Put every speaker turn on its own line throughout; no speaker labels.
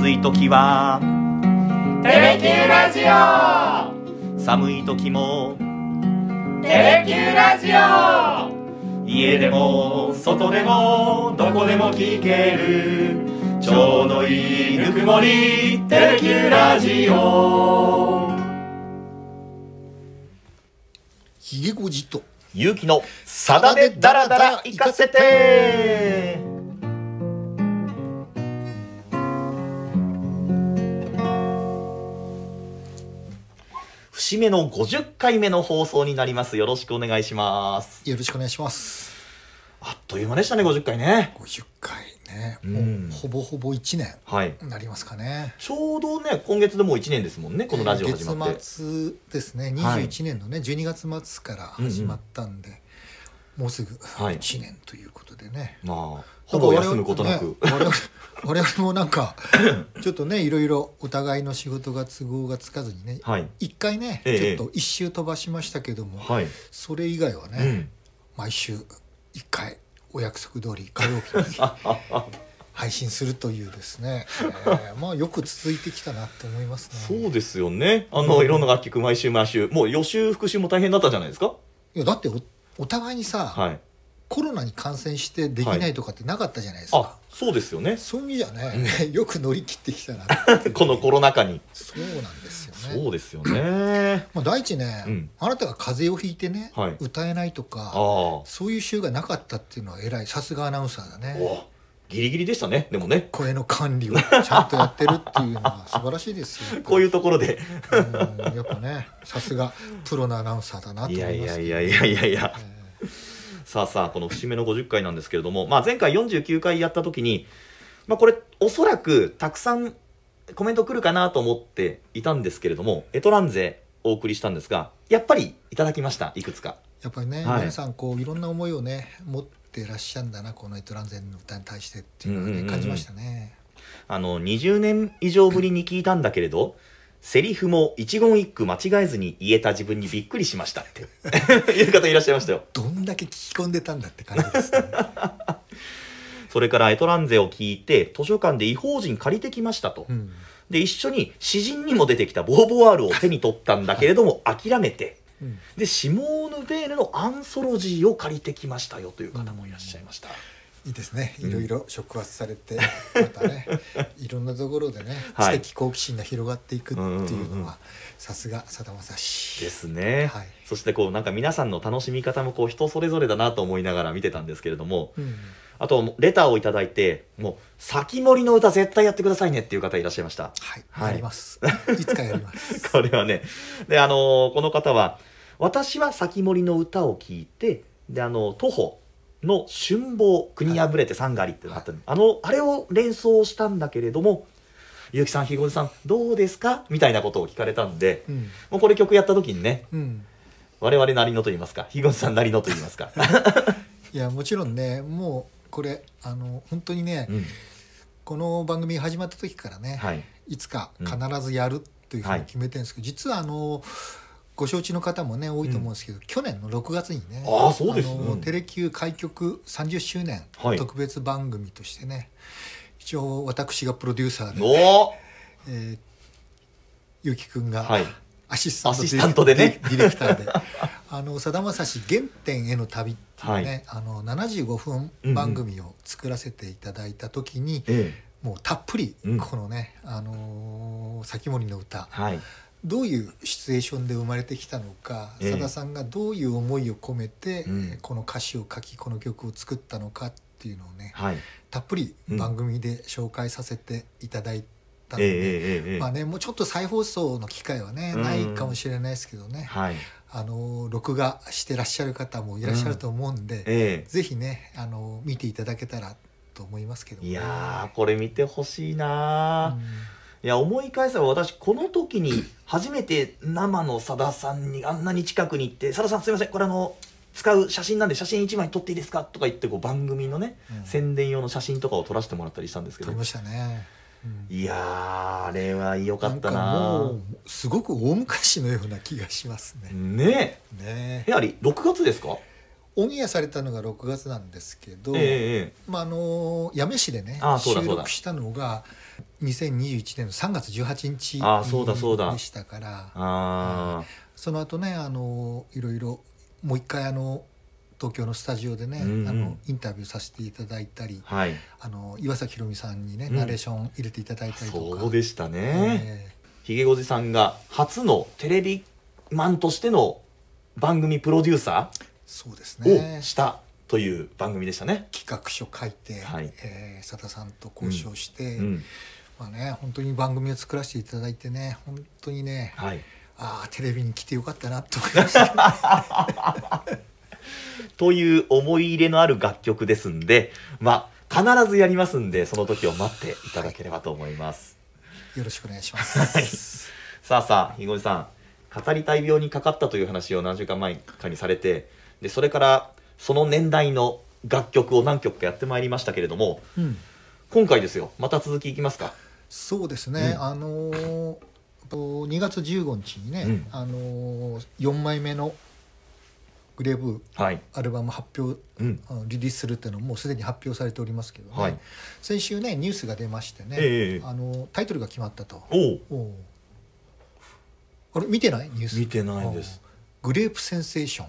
暑い時は。
テレキューラジオ。
寒い時も。
テレキューラジオ。
家でも外でもどこでも聞ける。ちょうどいいぬくもり。テレキューラジオ。
ひげごじと。
勇気のさだでダラダラ行かせて節目の50回目の放送になります。よろしくお願いします。
よろしくお願いします。
あっという間でしたね50回ね。
50回ね。
うん。
もうほぼほぼ1年
はい。
になりますかね。
ちょうどね今月でもう1年ですもんねこのラジオ始まって、
月末ですね。
はい。
21年のね12月末から始まったんで、もうすぐ
はい。
1年ということでね、
まあほぼ休むことなく、
ね我々もなんか ちょっとねいろいろお互いの仕事が都合がつかずにね
はい。
一回ね
ええ
ちょっと一周飛ばしましたけども、
はい、
それ以外はね、
うん。
毎週一回お約束通り火曜日に 配信するというですね、えーまあよく続いてきたなって思いますね。
そうですよね。あの、いろんな楽曲毎週毎週。もう予習復習も大変だったじゃないですか？
いやだっておお互いにさ、
はい
コロナに感染してできないとかってなかったじゃないですか、
あそうですよね。
そういう意味じゃね、よく乗り切ってきたな
このコロナ禍に。
そうなんですよね。
そうですよね。
まあ、第一ね、
うん。
あなたが風邪をひいてね、
はい。
歌えないと
あ
か
あ
そういう週がなかったっていうのは偉い。さすがアナウンサーだね。
おギリギリでしたね。でもね。
声の管理をちゃんとやってるっていうのは素晴らしいですよ。
こういうところで。
うんやっぱねさすがプロのアナウンサーだなと思います
やいやいやいやいやさあさあこの節目の50回なんですけれども、まあ、前回49回やった時に、まあ、これおそらくたくさんコメント来るかなと思っていたんですけれどもエトランゼお送りしたんですがやっぱりいただきましたいくつか。
やっぱりね、
はい。
皆さんこういろんな思いをね持ってらっしゃるんだなこのエトランゼンの歌に対してっていうのはね、
うんうんうんうん。
感じましたね。
あの20年以上ぶりに聞いたんだけれどセリフも一言一句間違えずに言えた自分にびっくりしましたって。いう方いらっしゃいましたよ。
どんだけ聞き込んでたんだって感じですね。
それからエトランゼを聞いて図書館で違法人借りてきましたと、
うん。
で一緒に詩人にも出てきたボーボワールを手に取ったんだけれども 諦めて。
うん。
でシモーヌ・ベーヌのアンソロジーを借りてきましたよという方もいらっしゃいました、
いいですね。
うん。
いろいろ触発されて、またねいろんなところでね
はい。
知的好奇心が広がっていくっていうのはさすがさだまさし。
ですね、
はい。
そしてこうなんか皆さんの楽しみ方もこう人それぞれだなと思いながら見てたんですけれども
うん。
あとレターをいただいてもう先森の歌絶対やってくださいねっていう方いらっしゃいました。
はい、
はい。
やります。いつかやります。
これはね。であのこの方は私は先森の歌を聞いてであの徒歩の春望国破れて三狩りっていうのがあったの、あのあれを連想したんだけれども結城さんひごじさんどうですかみたいなことを聞かれたんで
うん。
もうこれ曲やった時にね
うん。
我々なりのと言いますかひごじさんなりのと言いますか、
いやもちろんねもうこれあの本当にね、
うん、
この番組が始まった時からね、
はい。
い、つか必ずやるというふうに決めてるんですけど、実はあのご承知の方もね多いと思うんですけど、去年の6月にね
ああそうです。
テレキュー開局30周年
はい。
特別番組としてね、一応私がプロデューサーで、
お
えー、ゆうきくんが、
はい。
アシスタント
でね。
ディレクターで あのさだまさし原点への旅っていうね、あの75分番組を作らせていただいた時に、
ええ。
もうたっぷり
うん。
このね、あのー先森の歌
はい
どういうシチュエーションで生まれてきたのか
ええ。
さだ、さんがどういう思いを込めて、
うん。
この歌詞を書きこの曲を作ったのかっていうのをね
はい。
たっぷり
うん
番組で紹介させていただいたの
ええ
で、まあねもうちょっと再放送の機会はね、
うん。
ないかもしれないですけどね、
はい。
あのー録画してらっしゃる方もいらっしゃると思うんで、
え
ぜひねあのー見ていただけたらと思いますけど。ね
えいやーこれ見てほしいないや思い返せば私この時に初めて生のさださんにあんなに近くに行って「さださんすいませんこれあの使う写真なんで写真1枚撮っていいですか?」とか言ってこう番組のね、
うん。
宣伝用の写真とかを撮らせてもらったりしたんですけど。
撮りましたね、うん。
いやーあれは良かった
ん
な
もうすごく大昔のような気がしますね。
ね。
ね。
えやはり6月ですか？
オンエアされたのが6月なんですけど、
ええええ。
まああの八女市でね収録したのが2021年の3月18日でしたから
あ
その後ねあのいろいろもう一回あの東京のスタジオでね、
うんうん。
あのインタビューさせていただいたり
あはい。
あの岩崎宏美さんにね、
うん。
ナレーション入れていただいたりとか。
そうでしたね、
え
ひげごじさんが初のテレビマンとしての番組プロデューサ
ーそうです
ー
ね。
をしたという番組でしたね。
企画書書いて、
はい。
えー佐田さんと交渉して、
うん、
まあね本当に番組を作らせていただいてね本当にね
はい。
ああテレビに来てよかったなと思いました。
という思い入れのある楽曲ですんで、まあ必ずやりますんで、その時を待っていただければと思います。
よろしくお願いします、
さあさあ、ひごじさん、語りたい病にかかったという話を何週間前かにされて、でそれからその年代の楽曲を何曲かやってまいりましたけれども、
うん、
今回ですよ、また続きいきますか。
そうですね、
うん。
あのーと2月15日にね、
うん。
あのー、4枚目のグレーブ
はい。
アルバム発表
うん。
あのリリースするっていうのももうすでに発表されておりますけどね、
はい。
先週ねニュースが出ましてね、
ええ。
あのタイトルが決まったと。あれ見てない？ニュース。
見てないです。
グレープセンセーション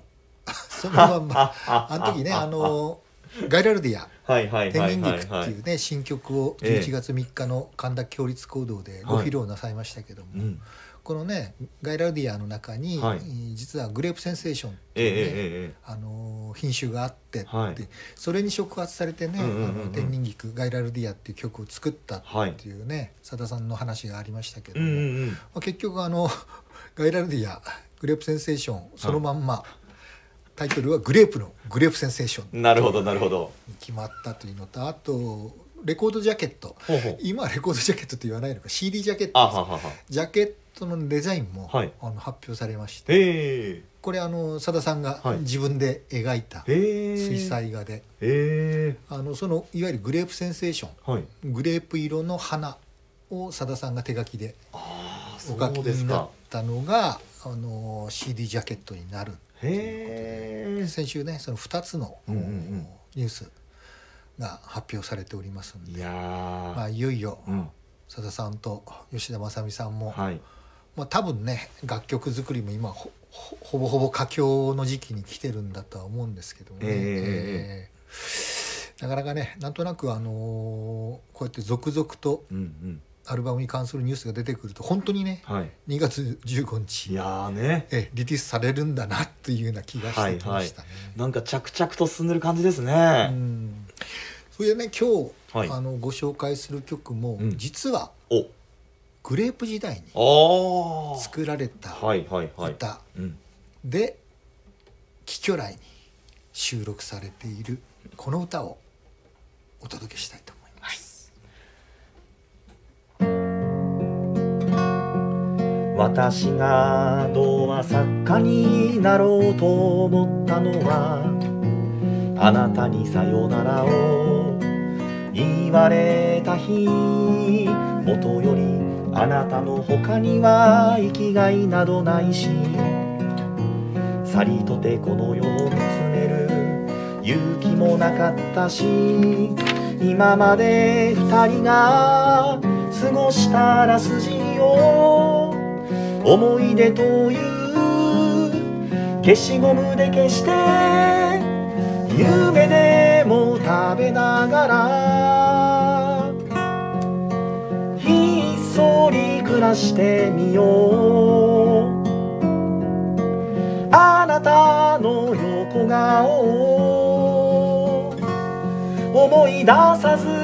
そのまんまあの時ねあのガイラルディア
はいはい
天
はいはい。
人菊っていうね新曲を
ええ。
11月3日の神田共立講堂でご披露なさいましたけども、
うん。
このねガイラルディアの中に、
はい。
えー実はグレープセンセーションって
ええ
いうね、
えええ。
あの品種があってって、
はい。
それに触発されてね「
うんうんうん。うん
あの天人菊ガイラルディア」っていう曲を作ったっていうねさだ、さんの話がありましたけども、
んうんうん。
まあ、結局あの ガイラルディアグレープセンセーションそのまんま、タイトルはグレープのグレープセンセーション
なるほどなるほど。
に決まったというのとあとレコードジャケット。今はレコードジャケットって言わないのか CD ジャケット。ジャケットのデザインも、
はい
あの発表されまして
ええ
これあのさださんが
はい
自分で描いた
ええ。
水。彩画で、
ええ。
あのそのいわゆるグレープセンセーショ
はい。
ングレープ色の花をさださんが手書きでお書きになっ。たのがあの CD ジャケットになる
へえ。
先週ねその2つの、ニュースが発表されておりますんで、
いや
まあ、
ー。
いよいよ
うん。
さださんと吉田正美さんも、
はい。
まあ、多分ね楽曲作りも今ほほほぼほぼ佳境の時期に来てるんだとは思うんですけどもね、
ええ
ええなかなかねなんとなくあのーこうやって続々と
うんうん。
アルバムに関するニュースが出てくると本当にね
はい。
2月15
い
日
やーね。
えリリースされるんだなっていうような気がしてきましたね。
なんか着々と進んでる感じですね。
うんそれでね今日、
はい
あのご紹介する曲も、
うん
実は
お。
グレープ時代に。作られた
はいはいはい。
歌
うん。
で「貴巨来」に収録されているこの歌をお届けしたいと
私が童話作家になろうと思ったのはあなたにさよならを言われた日もとよりあなたの他には生きがいなどないしさりとてこの世を見つめる勇気もなかったし今まで二人が過ごしたらすじを思い出という消しゴムで消して夢でも食べながらひっそり暮らしてみよう。あなたの横顔を思い出さず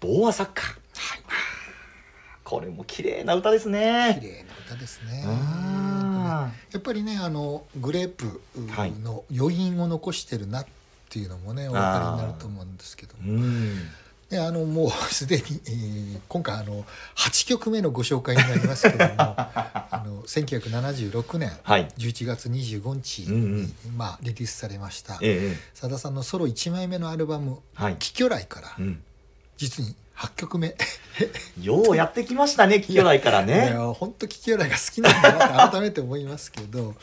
童話作家、これも綺麗な歌です
綺
ね
麗な歌ですね。
あ
やっぱりねあのグレープ
はい
の余韻を残してるなっていうのもねお分かりになると思うんですけど
ーうん。
であのもうすでに、えー今回あの8曲目のご紹介になりますけども あの1976年
はい。
11月25日に、
うんうん。
まあ、リリースされました
ええええ。
さださんのソロ1枚目のアルバム
はい「
貴巨来」から
うん
実に8曲目。
ようやってきましたねキキョライから
い
ね
や本当キキョライが好きなんだなって改めて思いますけど、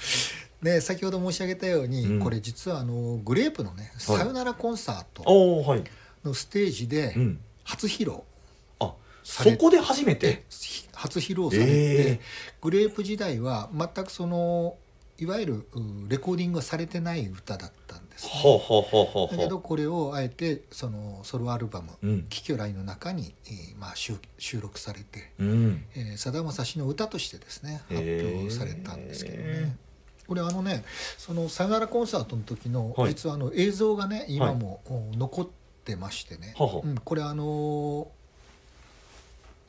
ね、先ほど申し上げたように、
うん。
これ実はあのグレープのね「さよならコンサート
おおはい、」
のステージで
うん、
初披露、
あ
され
そこで初めて？
初披露されて、
え
グレープ時代は全くそのいわゆるうレコーディングがされてない歌だったんです、ね、
ほうほうほうほう
だけ
ほ
どこれをあえてそのソロアルバム
ううん「
キキョライ」の中に、えーまあ、収収録されて
うん。
えーさだまさしの歌としてですね発表されたんですけどね。これあのねそのさよならコンサートの時の、
はい。
実はあの映像がね今も、お残ってましてね、
はは
う。ん、これあの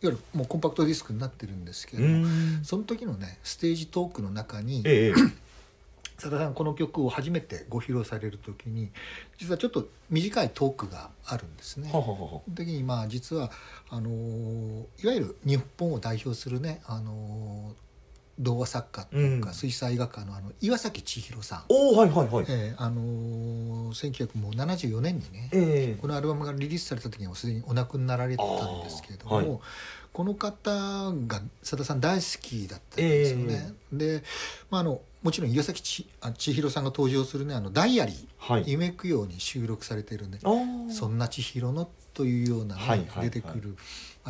いわゆるもうコンパクトディスクになってるんですけ
う
どその時のねステージトークの中に
ええ。
さださんこの曲を初めてご披露される時に実はちょっと短いトークがあるんですね。
ははは
時にまあ実はあのーいわゆる日本を代表するね、あのー童話作家というか、
うん。
水彩画家のあの岩崎千尋さん、
おおはいはいはい。
えーあのー1974年にね
ええ。
このアルバムがリリースされた時にはすでにお亡くなられてたんですけれども、
はい。
この方がさださん大好きだったんですよね。で、まあ、あのもちろん岩崎千尋さんが登場するねあのダイアリー
はい。
夢供養に収録されてるんでそんな千尋のというような、ね
はいはいはい。
出てくる、まあ、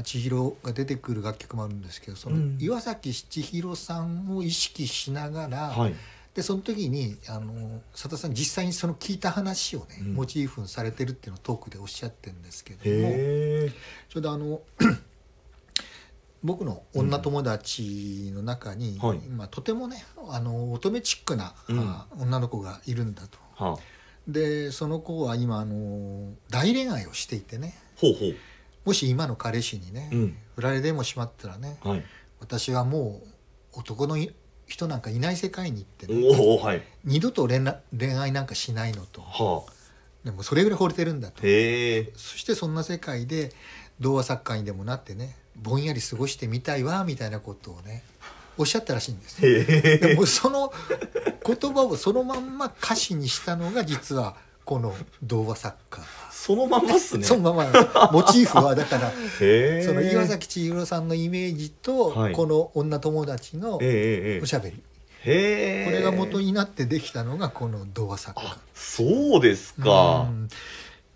千尋が出てくる楽曲もあるんですけどその
うん。
岩崎千尋さんを意識しながら、
はい。
でその時にあの佐田さん実際にその聞いた話をね、
うん。
モチーフにされてるっていうのをトークでおっしゃってるんですけどもちょうどあの僕の女友達の中に、
はい。
まあ、とてもねあの乙女チックな、女の子がいるんだと。
はあ。
でその子は今あの大恋愛をしていてね。
ほうほう
もし今の彼氏にね、
うん。
振られでもしまったらね
はい。
私はもう男のい人なんかいない世界に行ってね
はい。
二度と恋愛恋愛なんかしないのと。
はあ。
でもそれぐらい惚れてるんだと。そしてそんな世界で童話作家にでもなってねぼんやり過ごしてみたいわみたいなことをねおっしゃったらしいんですでもその言葉をそのまんま歌詞にしたのが実はこの童話作家、
そのまんまっすね。
そのまま。モチーフはだから その岩崎千尋さんのイメージと
はい。
この女友達のおしゃべり。これが元になってできたのがこの童話作家。
あ。そうですか。
うん。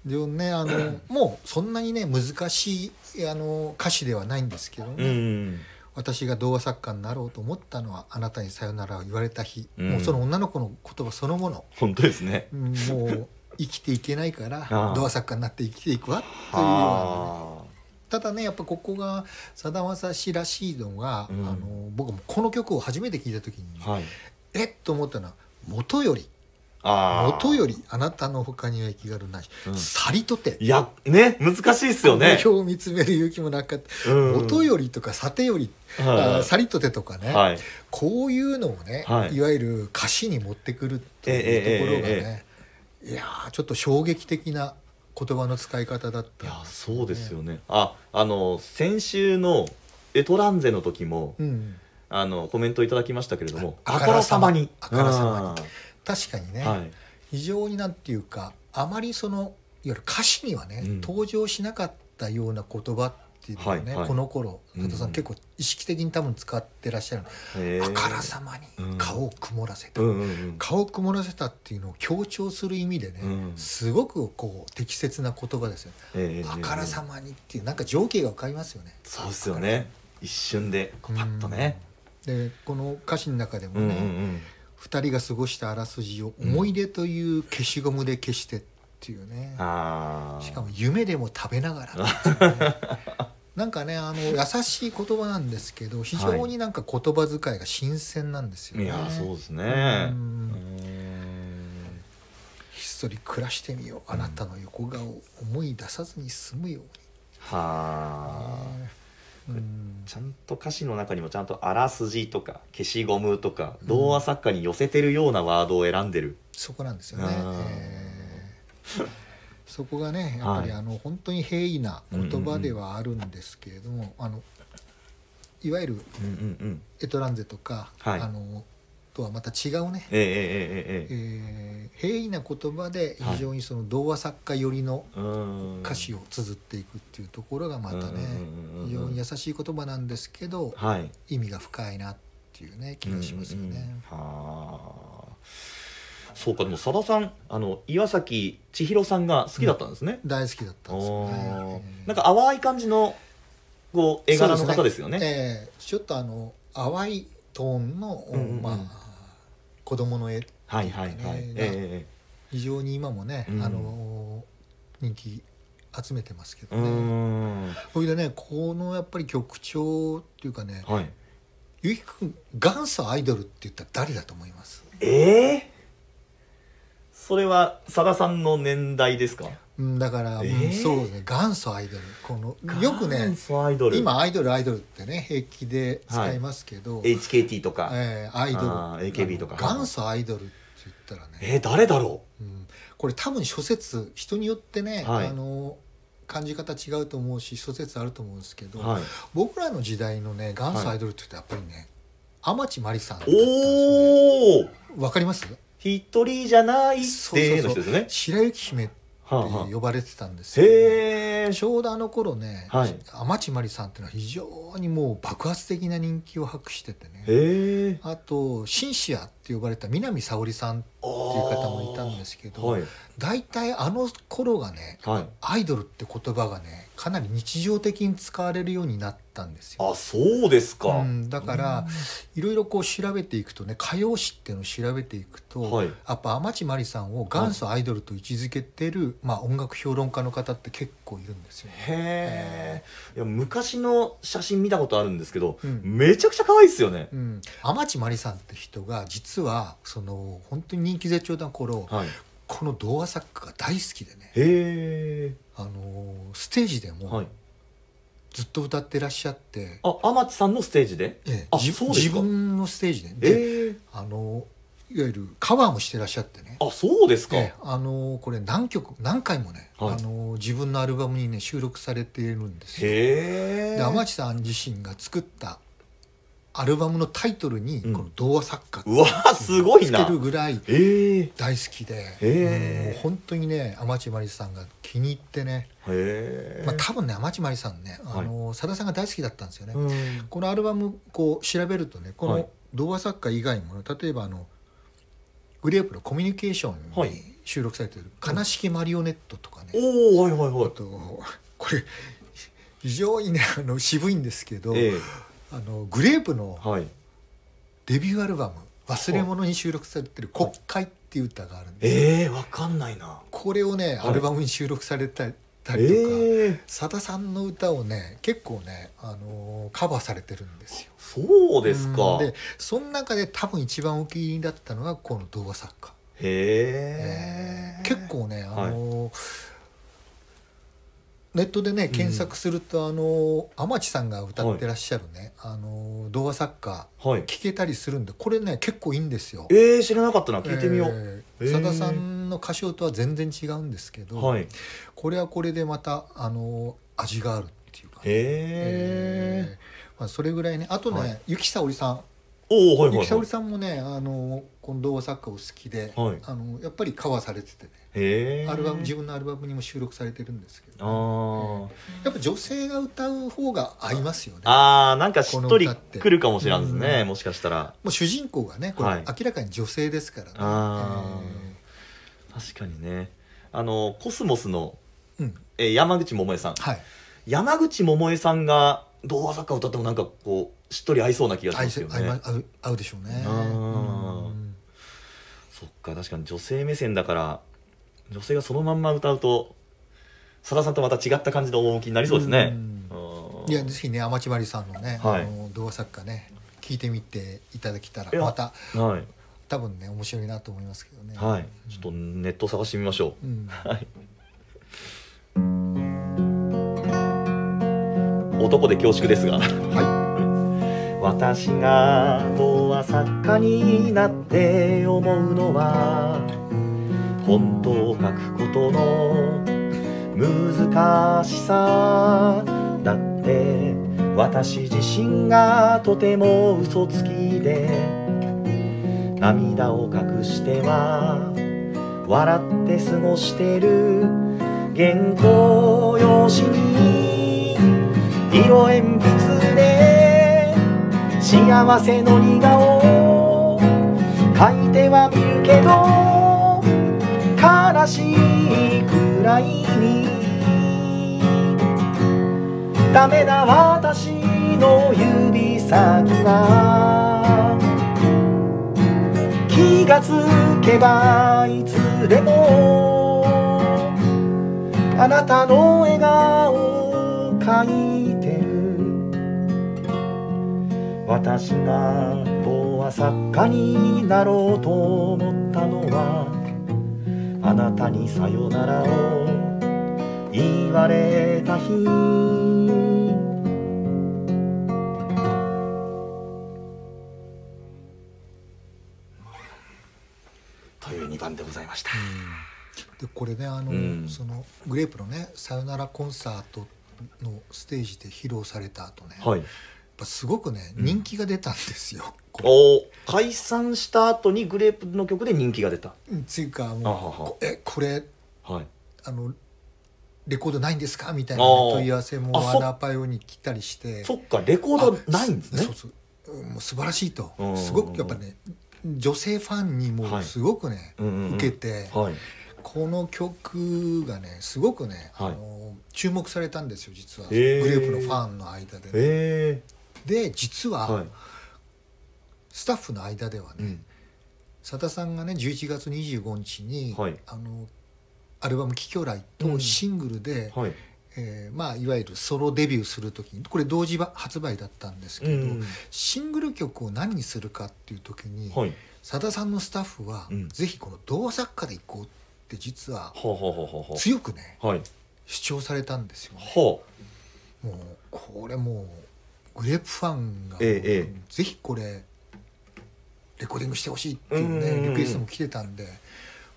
でもねあの もうそんなにね難しいあの歌詞ではないんですけどね、
うん。
私が童話作家になろうと思ったのはあなたにさよならを言われた日、
うん。
もうその女の子の言葉そのもの。
本当ですね。
うんもう生きていけないから童話作家になって生きていくわというようなね。
は
ただねやっぱここがさだまさしらしいのが、
うん。
あの僕もこの曲を初めて聞いた時に、
あはい。
えっと思ったのは「元より。元よりあなたの他には生きがるなし、
うん。
さりとて」
いやね難しいっすよね。
この表を見つめる勇気もなかった「
うん。
元より」とか「さてより」
はい。
あさりとて」とかね、
はい。
こういうのをね、
はい。
い、わゆる歌詞に持ってくるというところがね、いやーちょっと衝撃的な言葉の使い方だった
いやそうですよね。ああの先週のエトランゼの時も
うん、
あのコメントいただきましたけれども
あ
あからさまに。
あからさまに。確かにね、
うんはい。
非常になんていうかあまりそのいわゆる歌詞にはね、
うん。
登場しなかったような言葉っていうのがね、
はいはい。
この頃
うん
佐藤さん、結構意識的に多分使ってらっしゃる、
へー。
あからさまに
うん。
顔を曇らせた、
うんうんうん。
顔を曇らせたっていうのを強調する意味でね、
うん。
すごくこう適切な言葉ですよね。
ええ
あからさまにっていうなんか情景が浮かびますよね。
そうですよね。一瞬でパッとね。
うん。でこの歌詞の中でも
うんうんう
ね、
ん。
二人が過ごしたあらすじを思い出という消しゴムで消してっていうね。
ああ
しかも夢でも食べながらね、なんかねあの優しい言葉なんですけど非常になんか言葉遣いが新鮮なんですよね。
いやそうですね。
うん。
うん
ひっそり暮らしてみよう。あなたの横顔を思い出さずに済むように。
はあ。
うん。
ちゃんと歌詞の中にもちゃんとあらすじとか消しゴムとか童話作家に寄せてるようなワードを選んでる、
そこなんですよね。そこがねやっぱりあの、はい、本当に平易な言葉ではあるんですけれども、
うんうんうん、あのいわゆる
エトランゼとか、
うんうんうん、
あのとはまた違うね、
え、え
ー、平易な言葉で非常にその童話作家寄りの歌詞を綴っていくっていうところがまたね、
うんうん、
非常に優しい言葉なんですけど、
はい、
意味が深いなっていうね気がしますよね。
うんうんはそうかでもさださんあの岩崎千尋さんが好きだったんですね、
大好きだったんですよ。ね。
なんか淡い感じのこう絵柄の方ですよね。
ええ。ちょっとあの淡いトーンの、
うんうんうん。
まあ子供の絵。っていうか
はい。
ね。
はいはい、
が
え
非常に今もね、
うん。
あの人気集めてますけどね。
ん。
それでねこのやっぱり曲調っていうかね
はい。
ゆきくん元祖アイドルって言ったら誰だと思います？
ええ？それはさださんの年代ですか？
うんだから、うん
えー
そうですね。元祖アイドル。このよくね
元祖アイドル。
今アイドルアイドルってね平気で使いますけど、
HKT とか、
えーアイドル。
あー AKB とか。
元祖アイドルって言ったらね、
えー、誰だろ
う？ん、これ多分諸説人によってね、
はい。
あの感じ方違うと思うし諸説あると思うんですけど、
うはい。
僕らの時代のね元祖アイドルって言ったらやっぱりね、天地真理さんだったんですよね。
おお
わかります？
一人じゃないっての人ですね
白雪姫って呼ばれてたんですよ、
へえ
ちょうどあの頃ね、
はい。
天地真理さんっていうのは非常にもう爆発的な人気を博しててね。あとシンシアって呼ばれた南沙織さんっていう方もいたんですけど、
はい。
大体あの頃がね
はい。
アイドルって言葉がねかなり日常的に使われるようになったんですよ。
あそうですか、
うん、だからいろいろこう調べていくとね歌謡詞っていうのを調べていくと、
はい。
やっぱ天地真理さんを元祖アイドルと位置づけてる、まあ、音楽評論家の方って結構いるんですよね。
へえいや昔の写真見たことあるんですけど、
うん。
めちゃくちゃ可愛いですよね、
うん、天地真理さんって人が実はその本当に人気絶頂な頃
はい。
この童話作家が大好きでね、あのステージでも
はい。
ずっと歌ってらっしゃって、
あ天地さんのステージで？
ええ
あ
じ
そうですか。
自分のステージで。で、
ええ
あのいわゆるカバーもしてらっしゃってね。
あそうですか、
ええあのこれ何曲何回もね、
はい。
あの自分のアルバムにね収録されているんですよ。
へえ
で天地さん自身が作ったアルバムのタイトルに
うん。
この童話作家
うわすごいな。
つけるぐらい
ええ
大好きで、
へえ
もう本当にね天地真理さんが気に入ってね、まあ、多分ね天地真理さんねあのさだ、さんが大好きだったんですよね。
うん。
このアルバムこう調べるとねこ
はい。
の童話作家以外にもね例えばあのグレープのコミュニケーション
はい。
に収録されている「悲しきマリオネット」とかね、
おおはいはいはい。
あとこれ非常にねあの渋いんですけど、
え
あのグレープのデビューアルバム「忘れ物」に収録されてる「国会」っていう歌があるんです。よ、
ええわかんないな。
これをね
はい。
アルバムに収録されたりとか、
ええ
さださんの歌をね結構ね、あのカバーされてるんですよ。
そうですか。
うん。でその中で多分一番お気に入りだったのがこの童話作家、
へえ
結構ね、あのネットでね検索すると、あの天地さんが歌ってらっしゃるね、あの童話作家
はい。
聞けたりするんでこれね結構いいんですよ。
ええ知らなかったな聞いてみよう、
さださんの歌唱とは全然違うんですけど、
はい。へ
これはこれでまたあの味があるっていうか、
え
えー。まあ、それぐらいね。あとね、
はい。
雪沙織さん。
おおはいはい
雪沙織
はい
さんもねあのこの童話作家お好きで、
はい。
あのやっぱりカバーされててねアルバム自分のアルバムにも収録されてるんですけど、
あー。
やっぱ女性が歌う方が合いますよね。
あーなんかしっとりくるかもしれないですね、
うん。
もしかしたら。
もう主人公がねこれ
はい。
明らかに女性ですからね、
あ確かにね。あのコスモスの、
えーうん。
えー山口百恵さん。
はい。
山口百恵さんが童話作家を歌ってもなんかこうしっとり合いそうな気がしますよね。
合う合うでしょうね。うん。
そっか確かに女性目線だから女性がそのまんま歌うとさださんとまた違った感じの趣になりそうですね。
いやぜひね天地真理さんのね、
はい。
あの童話作家ね聞いてみていただけたらまた
はい。
多分ね面白いなと思いますけどね。
はい。ちょっとネット探してみましょう。
うん。
はい。男で恐縮ですが、
は
私が童話作家になって思うのは、本当を書くことの難しさだって、私自身がとても嘘つきで、涙を隠しては笑って過ごしてる原稿用紙に色鉛筆で幸せの似顔描いてはみるけど悲しいくらいにダメな私の指先は気がつけばいつでもあなたの笑顔を描いてる。私が童話作家になろうと思ったのはあなたにさよならを言われた日という2番でございました。
でこれねあの、
うん
そのグレープのね「さよならコンサート」のステージで披露された後ね、
はい。
ぱすごくね
うん。
人気が出たんですよ。こ
お解散した後にグレープの曲で人気が出た。
うついうかもう
あはは。
こえこれ
はい。
あのレコードないんですか？みたいな
あー。
問い合わせも
あそ
ワナーパイオに来たりして。
そっかレコードないんですね。
そう。そう。うんもう素晴らしいと。
うん
すごくやっぱね女性ファンにもすごくね、
うんうんうん。
受けて、
はい。
この曲がねすごくね、
はい。
あの注目されたんですよ実は、
へー。
グレープのファンの間でね、
え
で実
え
は、
はい。
スタッフの間ではね
うん。
さだ、さんがね11月25日に、
はい
あのアルバム「キキョライ」と
うん
シングルで、
はい。
えーまあ、いわゆるソロデビューする時にこれ同時発売だったんですけど、
うん。
シングル曲を何にするかっていう時に
はい。
さだ、さんのスタッフは、
うん
ぜひこの童話作家でいこうって実は強くね
あ、はい。
主張されたんですよね。
は
もうこれもうグレープファンが、
えええ
ぜひこれレコーディングしてほしいっていうねリクエストも来てたんで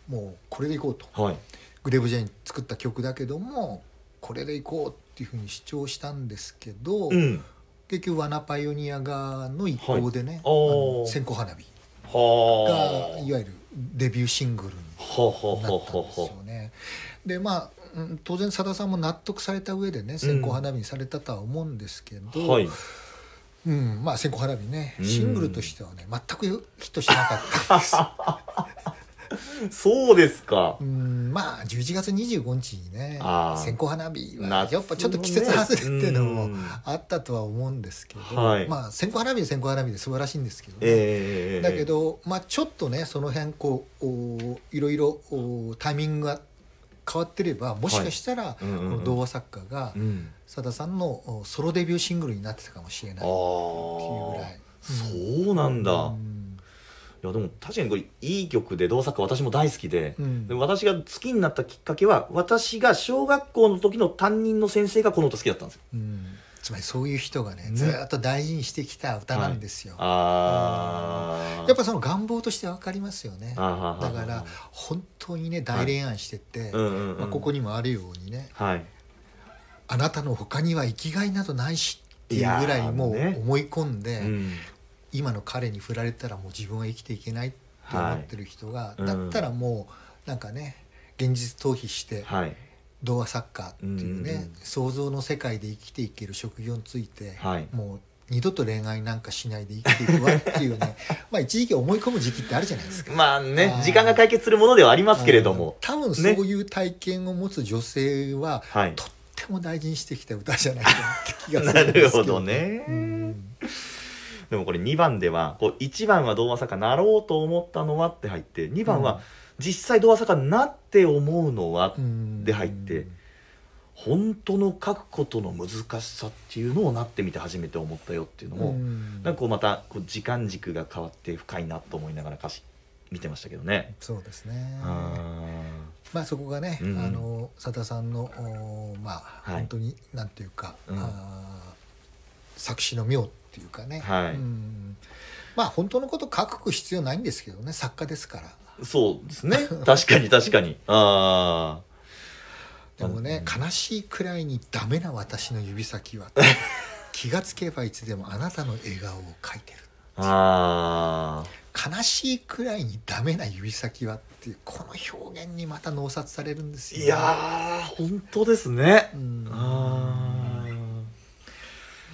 もうこれでいこうと
あ。はい。
グレーブ・ジェイン作った曲だけどもこれでいこうっていうふうに主張したんですけど、
うん。
結局ワナパイオニア側の意向でね、
あー
あの線香花火
はあ。
がいわゆるデビューシングルになったんですよ
あは
ね。でまあうん当然さださんも納得された上でね線香花火にされたとは思うんですけど、
あ。はい。
うん、まあ線香花火ね
うん
シングルとしてはね全くヒットしなかったんです。
そうですか
う。んまあ11月25日にね線香花火は
夏
やっぱちょっと季節外れっていうのも
うん
あったとは思うんですけど、
はい
まあ線香花火は線香花火で素晴らしいんですけどね、
ええ
だけ。ど、まあ、ちょっとねその辺こうおいろいろおタイミングが変わってればもしかしたら、この童話作家が
うん。
さださんのおソロデビューシングルになってたかもしれない。っていうぐらい。
そうなんだ。
うん
いやでも確かにこれいい曲で同作家私も大好きで,、
うん
で私が好きになったきっかけは私が小学校の時の担任の先生がこの歌好きだったんですよ
うんつまりそういう人がね
ね。
ずーっと大事にしてきた歌なんですよ。
ああ
やっぱその願望として分かりますよね。
あ
だから本当にね大恋愛してて、
うんうんうん。
まあ、ここにもあるようにね
はい「
あなたの他には生きがいなどないし」っていうぐらいもう思い込んで、
うん。
今の彼に振られたらもう自分は生きていけないって思ってる人が、
うん
だったらもうなんかね現実逃避して
はい
童話作家っていうね、
うんうんうん。
想像の世界で生きていける職業について、
はい。
もう二度と恋愛なんかしないで生きていくわっていうね まあ一時期思い込む時期ってあるじゃないですか。
まあね時間が解決するものではありますけれど
うん
も、
多分そういう体験を持つ女性は、
はい。
とっても大事にしてきた歌じゃないかなって気がするんですけど、
なるほどね。
うん。
でもこれ2番ではこう1番は童話作家なろうと思ったのはって入って2番は実際童話作家になって思うのは
うん。
で入って本当の書くことの難しさっていうのをなってみて初めて思ったよっていうのも、
うん。
なんかこうまたこう時間軸が変わって深いなと思いながら歌詞見てましたけどね。
そうですね。
あ
まあそこがね、
うん。
あのさださんのおまあ、
はい。
本当になんていうか、
うん。
作詞の妙っていうかね、
はい。
うん。まあ本当のこと書く必要ないんですけどね作家ですから。
ーそうですね。確かに確かに。あ
でもね、悲しいくらいにダメな私の指先は 気がつけばいつでもあなたの笑顔を描いてる。
ー。あ
悲しいくらいにダメな指先はっていうこの表現にまた脳殺されるんですよ、
ーいやー本当ですね。
うん。
あー。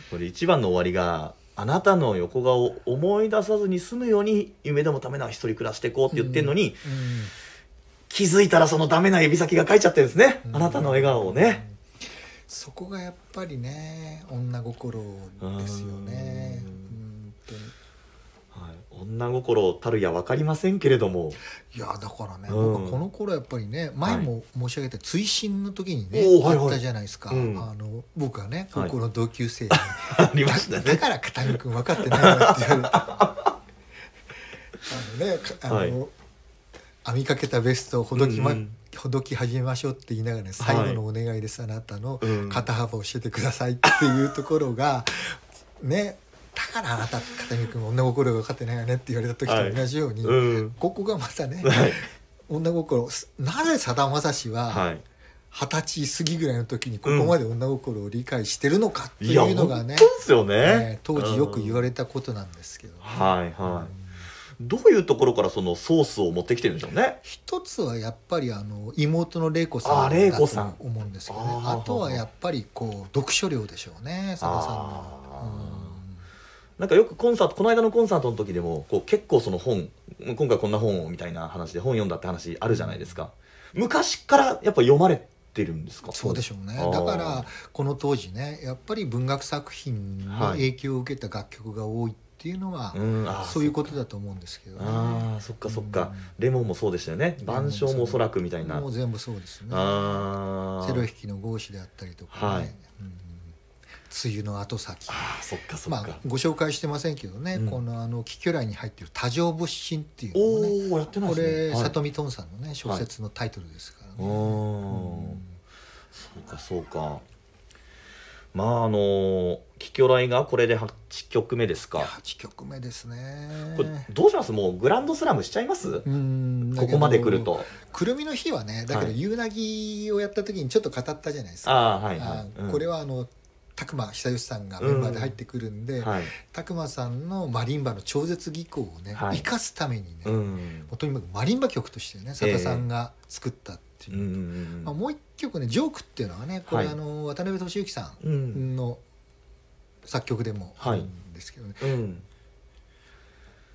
これ一番の終わりがあなたの横顔を思い出さずに済むように夢でもダメな一人暮らしていこうって言ってんのに、
うん
気づいたらそのダメな指先が書いちゃってるんですね、
うん。
あなたの笑顔をね、
そこがやっぱりね女心ですよね。
うん。
本当に。
はい、女心たるや分かりませんけれども。
いやだからね、
うん。
僕はこの頃やっぱりね前も申し上げた追伸の時にね、
はいはい。
あったじゃないですか、
うん。
あの僕
はい。
高校の同級生に、
ありましたね。
だから片見君分かってないわって言われてあのねかあの、
はい。
編みかけたベストをほどき,、ま
うんうん。
ほどき始めましょうって言いながらね最後のお願いです、あなたの
うん。
肩幅を教えてくださいっていうところがねだからあなた片見君女心が分かってないよねって言われた時と同じように、
うん。
ここがまたね
はい。
女心なぜさだまさしは
はい。
二十歳過ぎぐらいの時にここまで女心を理解してるのかっていうのがね、
本当ですよね。
ね当時よく言わ
れ
れたことなんですけどね、
はいはい。どういうところからそのソースを持ってきてるんでしょうね。
一つはやっぱりあの妹の玲子さ
あ
んだと思うんですけどね。
あ
とはやっぱりこう読書量でしょうねさださんの。
あなんかよくコンサートこの間のコンサートの時でもこう結構その本今回こんな本をみたいな話で本読んだって話あるじゃないですか。昔からやっぱ読まれてるんですか？
そうでしょうね。だからこの当時ねやっぱり文学作品に影響を受けた楽曲が多いっていうのは、そういうことだと思うんですけどね。
ああそっかそっか、
うん。
レモンもそうでしたよね。晩鐘もおそらくみたいな。
もう全部そうですね。
ああ
セロ弾きの合詞であったりとかね、
はい。
うん梅雨の後先。
あーそっかそっか、
まあご紹介してませんけどね、
うん。
このあの貴魚来に入ってる「多情仏心」っていうのもね
おおやってない
これ
はい。
里見トンさんのね小説のタイトルですからね、
おー。
うん。
そうかそうか。まああの「キキョライ」がこれで8曲目ですか
？8曲目ですね。
これどうします？もうグランドスラムしちゃいます、
うん。
ここまで来ると。
くるみの日はねだけど
はい。
夕凪をやった時にちょっと語ったじゃないですか、
ああはいはい。
あ、
うん。
これはあの拓磨久義さんがメンバーで入ってくるんで、
はい。
拓磨さんのマリンバの超絶技巧をね、
はい。
生かすためにね、も
うん。
うとにかくマリンバ曲としてねさださんが作ったっていう。う、
んうん
まあ、もう一曲ね「ジョーク」っていうのはねこれ、
はい。
あの渡辺俊之さ
うんうん。
んの作曲でもあるんですけどね、
うん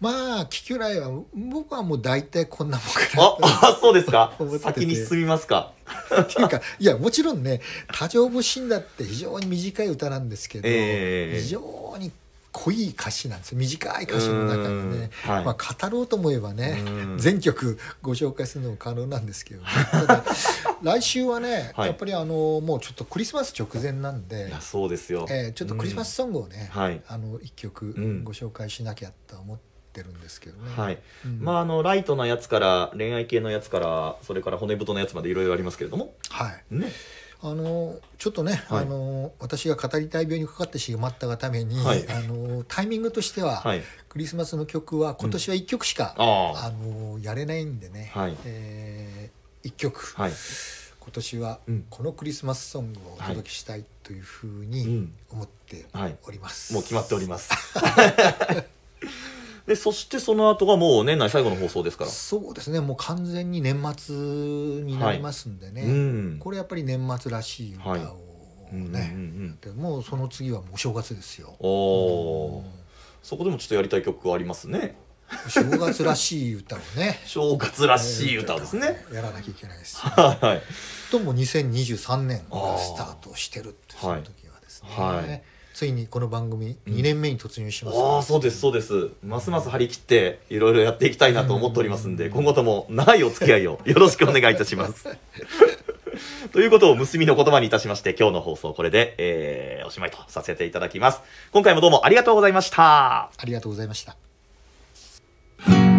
まあ「キキュライ」は僕はもう大体こんなもんかな
ああそうですか？先に進みますか？
っていうかいやもちろんね「多情節心」だって非常に短い歌なんですけど、
ええ
非常に濃い歌詞なんですよ。短い歌詞の中にね、
うんはい。
まあ、語ろうと思えばね、
うん。
全曲ご紹介するのも可能なんですけど、ね、ただ 来週はね、
はい。
やっぱりあのもうちょっとクリスマス直前なんで
いや、そうですよ、
えーちょっとクリスマスソングをね、
はい。
あの一曲
うん。
ご紹介しなきゃと思ってるんですけどね。
はい。
うん。
まああのライトなやつから恋愛系のやつからそれから骨太のやつまでいろいろありますけれども。
はい。
ね。
あのちょっとね、
はい。
あの私が語りたい病にかかってしまったがために、
はい。
あのタイミングとしては、
はい。
クリスマスの曲は今年は1曲しか、
あ
あのやれないんでね、
はい。
え1曲、
あはい。
今年は
うん。
このクリスマスソングをお届けしたいというふう
う
に
ん。
思って
はい
おります。
もう決まっております でそしてその後がもう年内最後の放送ですから。
そうですね。もう完全に年末になりますんでね、
うん。
これやっぱり年末らしい歌を
はい。
ね、
うんうん
もうその次はもうお正月ですよ。
おおそこでもちょっとやりたい曲ありますね。
正月らしい歌をね。
正月らしい歌ですね、
やらなきゃいけないですよ。
はい。
とも2023年がスタートしてるってそ
はい
の時はですね、
はい
ついにこの番組2年目に突入します、
ああそうですそうです。ますます張り切っていろいろやっていきたいなと思っておりますんで今後とも長いお付き合いをよろしくお願いいたします。ということを結びの言葉にいたしまして今日の放送これで、えーおしまいとさせていただきます。今回もどうもありがとうございました。
ありがとうございました